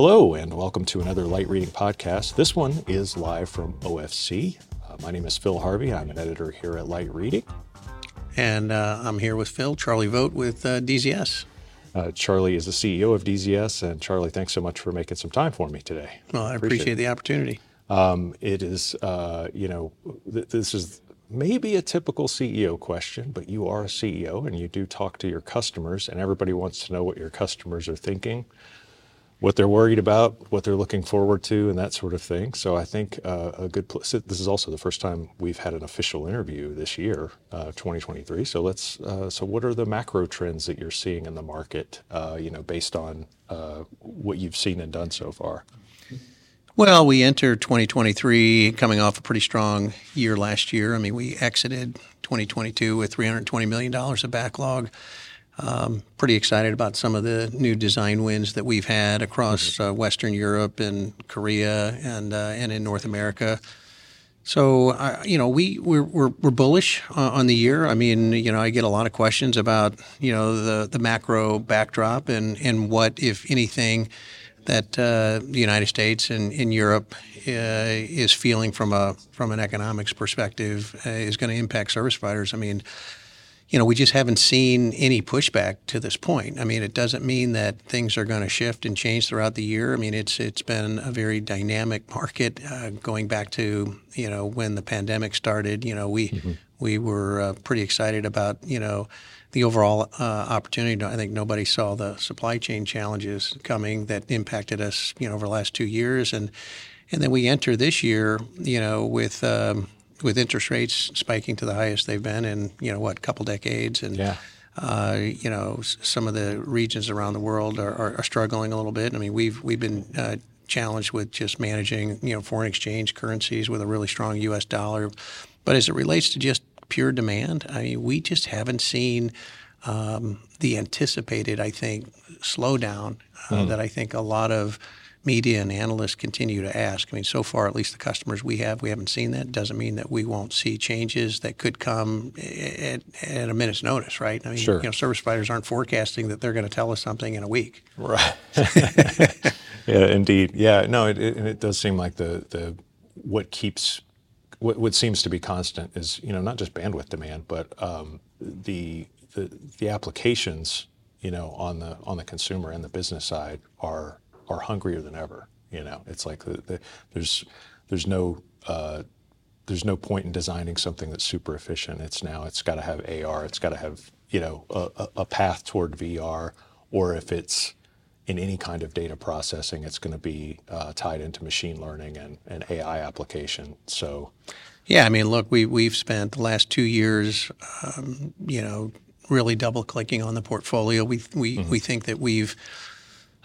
Hello, and welcome to another Light Reading podcast. This one is live from OFC. Uh, my name is Phil Harvey. I'm an editor here at Light Reading. And uh, I'm here with Phil, Charlie Vogt with uh, DZS. Uh, Charlie is the CEO of DZS. And Charlie, thanks so much for making some time for me today. Well, I appreciate, appreciate the opportunity. Um, it is, uh, you know, th- this is maybe a typical CEO question, but you are a CEO and you do talk to your customers, and everybody wants to know what your customers are thinking what they're worried about, what they're looking forward to, and that sort of thing. So I think uh, a good place. This is also the first time we've had an official interview this year, uh, 2023. So let's. Uh, so what are the macro trends that you're seeing in the market? Uh, you know, based on uh, what you've seen and done so far. Well, we entered 2023 coming off a pretty strong year last year. I mean, we exited 2022 with 320 million dollars of backlog. Um, pretty excited about some of the new design wins that we've had across mm-hmm. uh, Western Europe and Korea and uh, and in North America. So uh, you know we we're we're, we're bullish on the year. I mean you know I get a lot of questions about you know the the macro backdrop and and what if anything that uh, the United States and in Europe uh, is feeling from a from an economics perspective uh, is going to impact service providers. I mean you know, we just haven't seen any pushback to this point. I mean, it doesn't mean that things are going to shift and change throughout the year. I mean, it's it's been a very dynamic market uh, going back to you know when the pandemic started. You know, we mm-hmm. we were uh, pretty excited about you know the overall uh, opportunity. I think nobody saw the supply chain challenges coming that impacted us you know over the last two years, and and then we enter this year you know with um, with interest rates spiking to the highest they've been in you know what couple decades and yeah. uh, you know some of the regions around the world are, are, are, struggling a little bit. I mean we've we've been uh, challenged with just managing you know foreign exchange currencies with a really strong U.S. dollar, but as it relates to just pure demand, I mean we just haven't seen. Um, the anticipated, I think, slowdown uh, mm. that I think a lot of media and analysts continue to ask. I mean, so far, at least the customers we have, we haven't seen that. Doesn't mean that we won't see changes that could come at, at a minute's notice, right? I mean, sure. you know, service providers aren't forecasting that they're going to tell us something in a week. Right. yeah, indeed. Yeah, no, it, it, it does seem like the the what keeps what, what seems to be constant is you know not just bandwidth demand, but um, the the the applications you know on the on the consumer and the business side are are hungrier than ever. You know, it's like the, the, there's there's no uh, there's no point in designing something that's super efficient. It's now it's got to have AR. It's got to have you know a, a, path toward VR, or if it's in any kind of data processing, it's going to be uh, tied into machine learning and, and AI application. So, yeah, I mean, look, we we've spent the last two years, um, you know, really double clicking on the portfolio. We we mm-hmm. we think that we've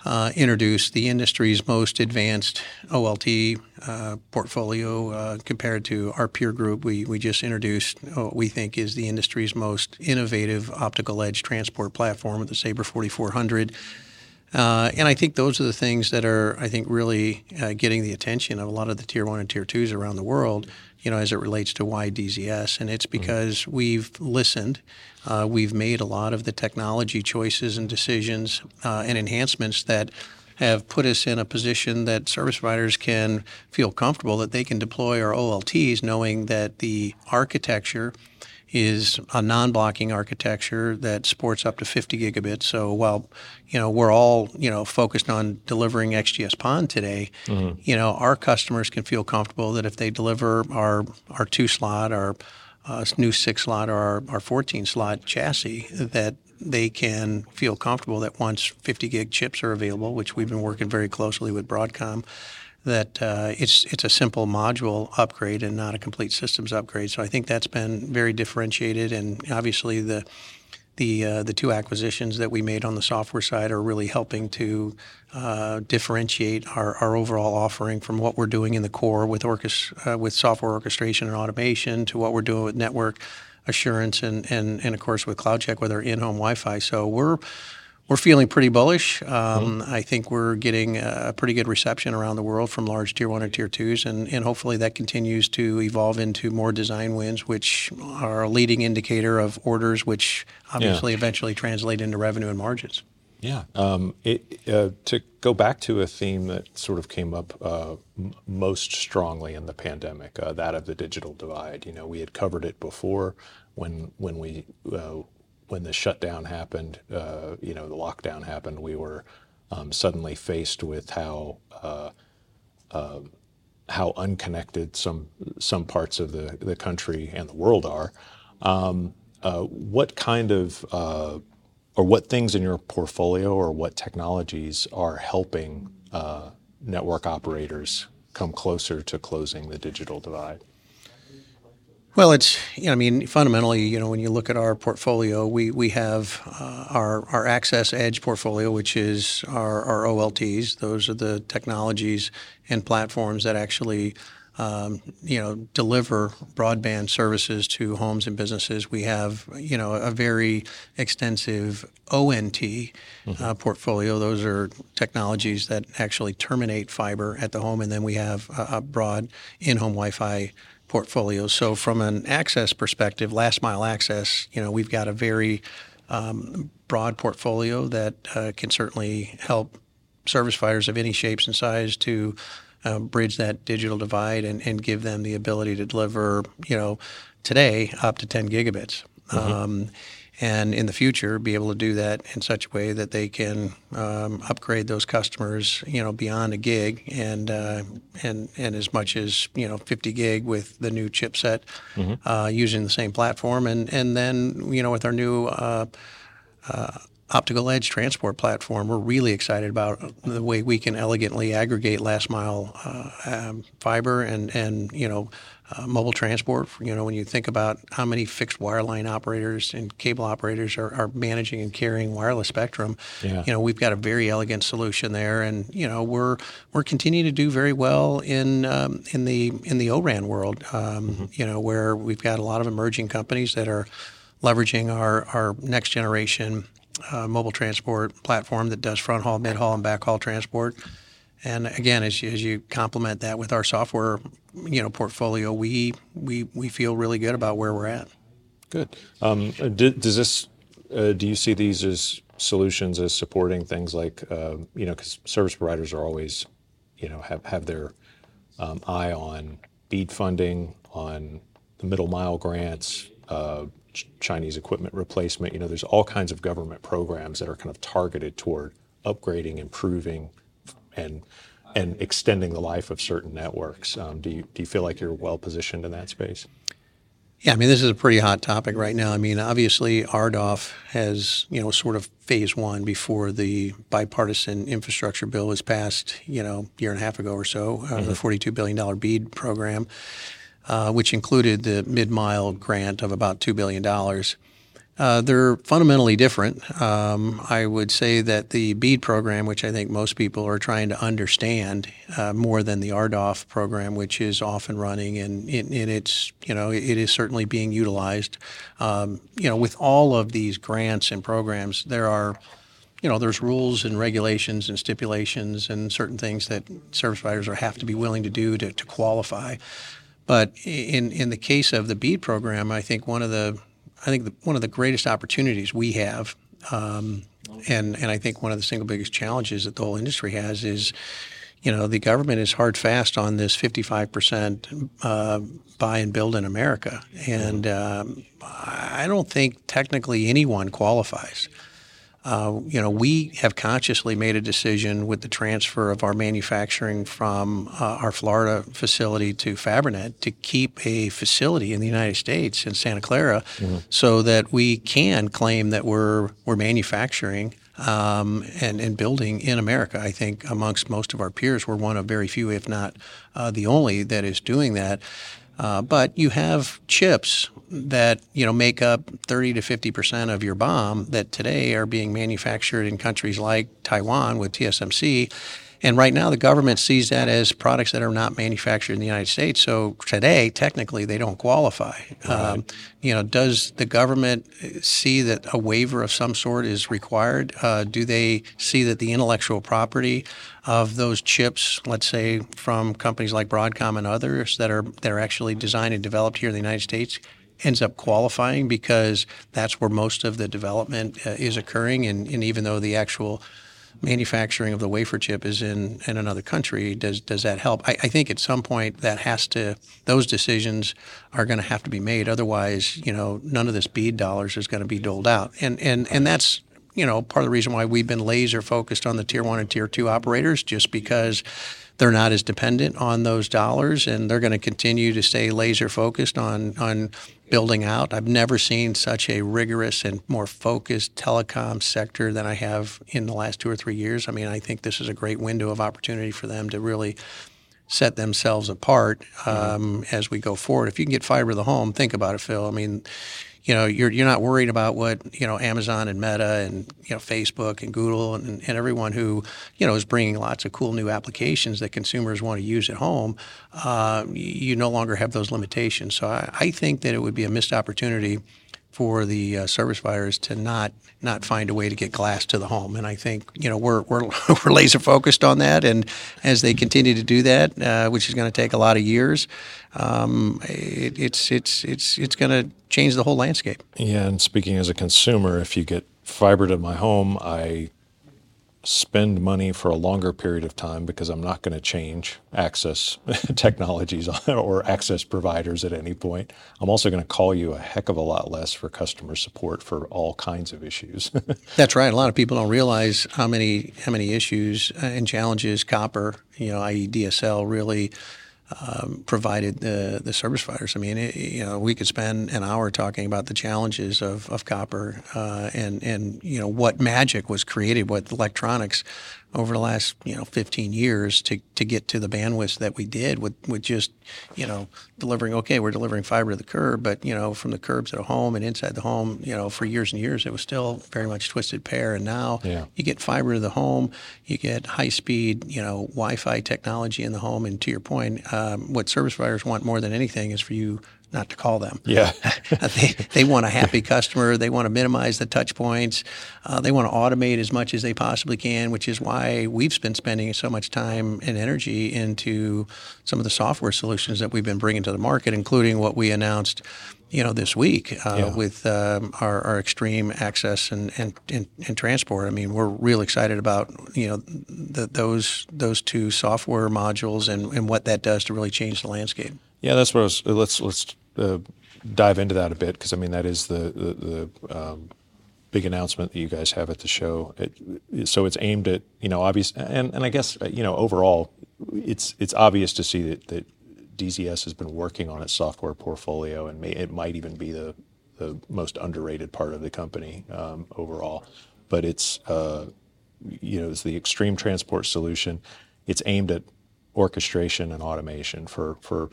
uh, introduced the industry's most advanced OLT uh, portfolio uh, compared to our peer group. We, we just introduced what we think is the industry's most innovative optical edge transport platform with the Saber 4400. Uh, and I think those are the things that are, I think, really uh, getting the attention of a lot of the tier one and tier twos around the world you know, as it relates to why DZS. And it's mm-hmm. because mm-hmm. we've listened. Uh, we've made a lot of the technology choices and decisions uh, and enhancements that have put us in a position that service providers can feel comfortable that they can deploy our OLTs knowing that the architecture – is a non-blocking architecture that supports up to 50 gigabits. So while you know we're all you know focused on delivering XGS-PON today, mm-hmm. you know our customers can feel comfortable that if they deliver our our two slot, our uh, new six slot, or our, our 14 slot chassis, that they can feel comfortable that once 50 gig chips are available, which we've been working very closely with Broadcom that uh, it's it's a simple module upgrade and not a complete systems upgrade. So I think that's been very differentiated, and obviously the the uh, the two acquisitions that we made on the software side are really helping to uh, differentiate our, our overall offering from what we're doing in the core with orchest- uh, with software orchestration and automation to what we're doing with network assurance and and, and of course with CloudCheck with our in-home Wi-Fi. So we're we're feeling pretty bullish. Um, mm-hmm. I think we're getting a pretty good reception around the world from large tier one and tier twos, and, and hopefully that continues to evolve into more design wins, which are a leading indicator of orders, which obviously yeah. eventually translate into revenue and margins. Yeah. Um, it, uh, to go back to a theme that sort of came up uh, m- most strongly in the pandemic, uh, that of the digital divide. You know, we had covered it before when when we uh, when the shutdown happened. Uh, you know, the lockdown happened. We were um, suddenly faced with how uh, um, how unconnected some some parts of the, the country and the world are. Um, what kind of or what things in your portfolio or what technologies are helping uh, network operators come closer to closing the digital divide? Well, it's you know, I mean, fundamentally, you know, when you look at our portfolio, we we have uh, our our Access Edge portfolio, which is our, our OLTs. Those are the technologies and platforms that actually um, you know, deliver broadband services to homes and businesses. We have, you know, a very extensive ONT mm-hmm. uh, portfolio. Those are technologies that actually terminate fiber at the home, and then we have a, a broad in-home Wi-Fi portfolio. So, from an access perspective, last mile access, you know, we've got a very um, broad portfolio that uh, can certainly help service providers of any shapes and size to uh, bridge that digital divide and, and give them the ability to deliver, you know, today up to 10 gigabits. Mm-hmm. Um, and in the future, be able to do that in such a way that they can um, upgrade those customers, you know, beyond a gig and uh, and and as much as you know, 50 gig with the new chipset, mm-hmm. uh, using the same platform, and and then you know, with our new uh, uh optical edge transport platform, we're really excited about the way we can elegantly aggregate last mile uh, um, fiber and and you know uh, mobile transport. You know when you think about how many fixed wireline operators and cable operators are, are managing and carrying wireless spectrum, yeah. you know we've got a very elegant solution there, and you know we're we're continuing to do very well in um, in the in the O-RAN world. Um, mm-hmm. You know where we've got a lot of emerging companies that are leveraging our, our next generation uh, mobile transport platform that does front haul, mid haul, and back haul transport. And again, as you, as you complement that with our software, you know, portfolio, we we we feel really good about where we're at. Good. Um, does this? Uh, do you see these as solutions as supporting things like uh, you know, because service providers are always, you know, have have their um, eye on BEAD funding, on the middle mile grants, uh, Chinese equipment replacement. You know, there's all kinds of government programs that are kind of targeted toward upgrading, improving, and and extending the life of certain networks. Um, do you do you feel like you're well positioned in that space? Yeah, I mean, this is a pretty hot topic right now. I mean, obviously, RDOF has, you know, sort of phase one before the bipartisan infrastructure bill was passed, you know, a year and a half ago or so, uh, mm-hmm. the $42 billion BEAD program. Uh, which included the mid mile grant of about $2 billion. Uh, they're fundamentally different. Um, I would say that the BEAD program, which I think most people are trying to understand uh, more than the RDOF program, which is off and running and, and, it's, you know, it is certainly being utilized. Um, you know, with all of these grants and programs, there are you know, there's rules and regulations and stipulations and certain things that service providers have to be willing to do to, to qualify. But in in the case of the BEAD program, I think one of the I think the, one of the greatest opportunities we have, um, and and I think one of the single biggest challenges that the whole industry has is, you know, the government is hard fast on this 55 percent uh, buy and build in America, and um, I don't think technically anyone qualifies. Uh, you know, we have consciously made a decision with the transfer of our manufacturing from uh, our Florida facility to Fabrinet to keep a facility in the United States in Santa Clara, mm-hmm. so that we can claim that we're we're manufacturing um, and, and building in America. I think amongst most of our peers, we're one of very few, if not uh, the only, that is doing that. Uh, but you have chips that you know make up 30 to 50 percent of your BOM that today are being manufactured in countries like Taiwan with TSMC. And right now, the government sees that as products that are not manufactured in the United States. So today, technically, they don't qualify. Right. Um, you know, does the government see that a waiver of some sort is required? Uh, do they see that the intellectual property of those chips, let's say from companies like Broadcom and others that are that are actually designed and developed here in the United States, ends up qualifying because that's where most of the development uh, is occurring. And, and even though the actual manufacturing of the wafer chip is in, in another country, does does that help? I, I think at some point that has to those decisions are going to have to be made. Otherwise, you know, none of this BEAD dollars is going to be doled out. And and and that's you know part of the reason why we've been laser focused on the tier one and tier two operators, just because they're not as dependent on those dollars and they're going to continue to stay laser focused on on building out. I've never seen such a rigorous and more focused telecom sector than I have in the last two or three years. I mean, I think this is a great window of opportunity for them to really set themselves apart um, mm-hmm. as we go forward. If you can get fiber to the home, think about it, Phil. I mean, you know, you're you're not worried about what you know Amazon and Meta and you know Facebook and Google and, and everyone who you know is bringing lots of cool new applications that consumers want to use at home. Uh, you no longer have those limitations. So I, I think that it would be a missed opportunity for the uh, service providers to not not find a way to get glass to the home. And I think you know we're we're, we're laser focused on that. And as they continue to do that, uh, which is going to take a lot of years, um, it, it's it's it's it's going to change the whole landscape. Yeah, and speaking as a consumer, if you get fiber to my home, I spend money for a longer period of time because I'm not going to change access technologies or access providers at any point. I'm also going to call you a heck of a lot less for customer support for all kinds of issues. That's right. A lot of people don't realize how many how many issues uh, and challenges copper, you know, i.e. DSL, really um, provided the the service providers. I mean, it, you know, we could spend an hour talking about the challenges of, of copper uh, and and you know what magic was created with electronics over the last you know 15 years to, to get to the bandwidth that we did with, with just you know delivering okay we're delivering fiber to the curb but you know from the curbs at a home and inside the home you know for years and years it was still very much twisted pair and now yeah. you get fiber to the home you get high speed you know Wi-Fi technology in the home and to your point um, what service providers want more than anything is for you not to call them. Yeah. they, they want a happy customer. They want to minimize the touch points. Uh, they want to automate as much as they possibly can, which is why we've been spending so much time and energy into some of the software solutions that we've been bringing to the market, including what we announced you know, this week uh, yeah. with um, our, our, Xtreme access and, and, and, and, transport. I mean, we're real excited about you know the, those those two software modules and, and what that does to really change the landscape. Yeah, that's what I was. Let's let's uh, dive into that a bit because I mean that is the the, the um, big announcement that you guys have at the show. It, so it's aimed at you know obvious and and I guess uh, you know overall it's it's obvious to see that that DZS has been working on its software portfolio and may, it might even be the the most underrated part of the company um, overall. But it's uh, you know it's the Xtreme transport solution. It's aimed at orchestration and automation for for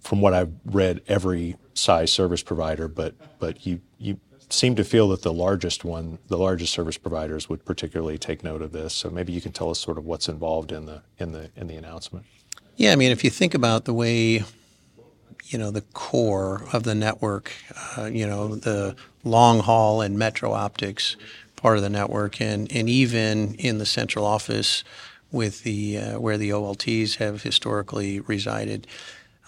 from what I've read, every size service provider, but but you you seem to feel that the largest one, the largest service providers would particularly take note of this. So maybe you can tell us sort of what's involved in the in the in the announcement. Yeah, I mean, if you think about the way you know the core of the network, uh, you know the long haul and metro optics part of the network, and and even in the central office with the uh, where the OLTs have historically resided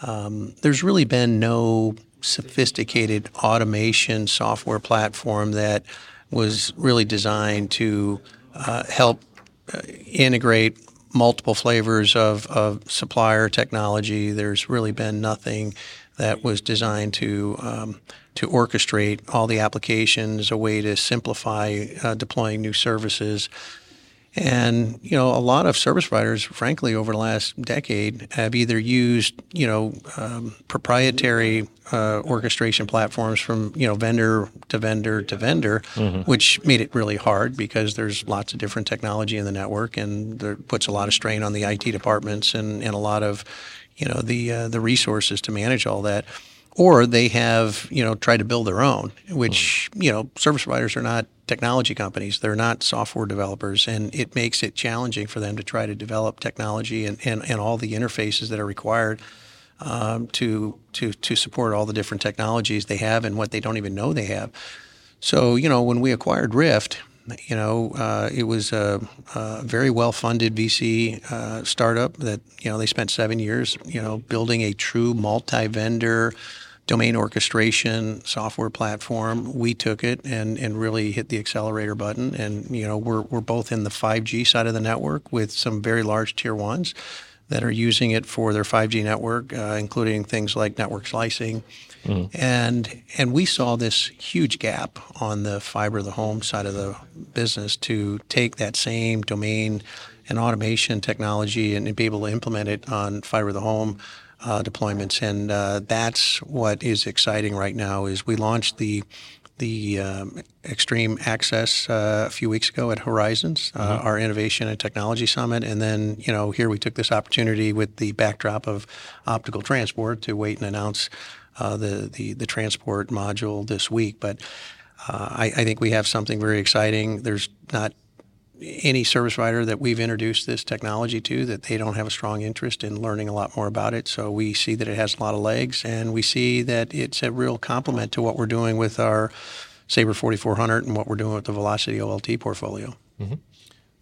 um, there's really been no sophisticated automation software platform that was really designed to uh, help uh, integrate multiple flavors of, of supplier technology. There's really been nothing that was designed to um, to orchestrate all the applications, a way to simplify uh, deploying new services. And you know, a lot of service providers, frankly, over the last decade, have either used you know um, proprietary uh, orchestration platforms from you know vendor to vendor to vendor, mm-hmm. which made it really hard because there's lots of different technology in the network, and there puts a lot of strain on the IT departments and, and a lot of you know the uh, the resources to manage all that or they have you know tried to build their own which you know service providers are not technology companies. They're not software developers. And it makes it challenging for them to try to develop technology and, and, and all the interfaces that are required um, to, to, to support all the different technologies they have and what they don't even know they have. So you know when we acquired RIFT you know, uh, it was a, a, very well-funded VC uh, startup that you know they spent seven years, you know, building a true multi-vendor domain orchestration software platform. We took it and, and really hit the accelerator button. And, you know, we're, we're both in the 5G side of the network with some very large tier ones that are using it for their 5G network, uh, including things like network slicing. Mm. And and we saw this huge gap on the fiber of the home side of the business to take that same domain and automation technology and be able to implement it on fiber of the home uh, deployments. And uh, that's what is exciting right now. Is we launched the the um, Xtreme Access uh, a few weeks ago at Horizons, uh, mm-hmm. our innovation and technology summit, and then you know here we took this opportunity with the backdrop of optical transport to wait and announce uh, the, the the transport module this week. But uh, I, I, think we have something very exciting. There's not any service provider that we've introduced this technology to that they don't have a strong interest in learning a lot more about it. So we see that it has a lot of legs, and we see that it's a real complement to what we're doing with our Saber 4400 and what we're doing with the Velocity OLT portfolio. Mm-hmm.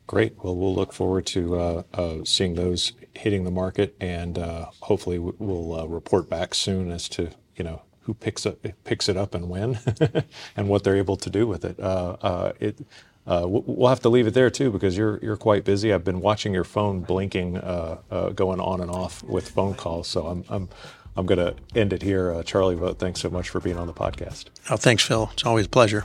Great. Well, we'll look forward to uh, uh, seeing those hitting the market, and uh, hopefully we'll uh, report back soon as to you know who picks up picks it up and when, and what they're able to do with it. Uh, uh, it uh, we'll have to leave it there too because you're you're quite busy. I've been watching your phone blinking, uh, uh, going on and off with phone calls. So I'm I'm I'm going to end it here. Uh, Charlie thanks so much for being on the podcast. Oh, thanks, Phil. It's always a pleasure.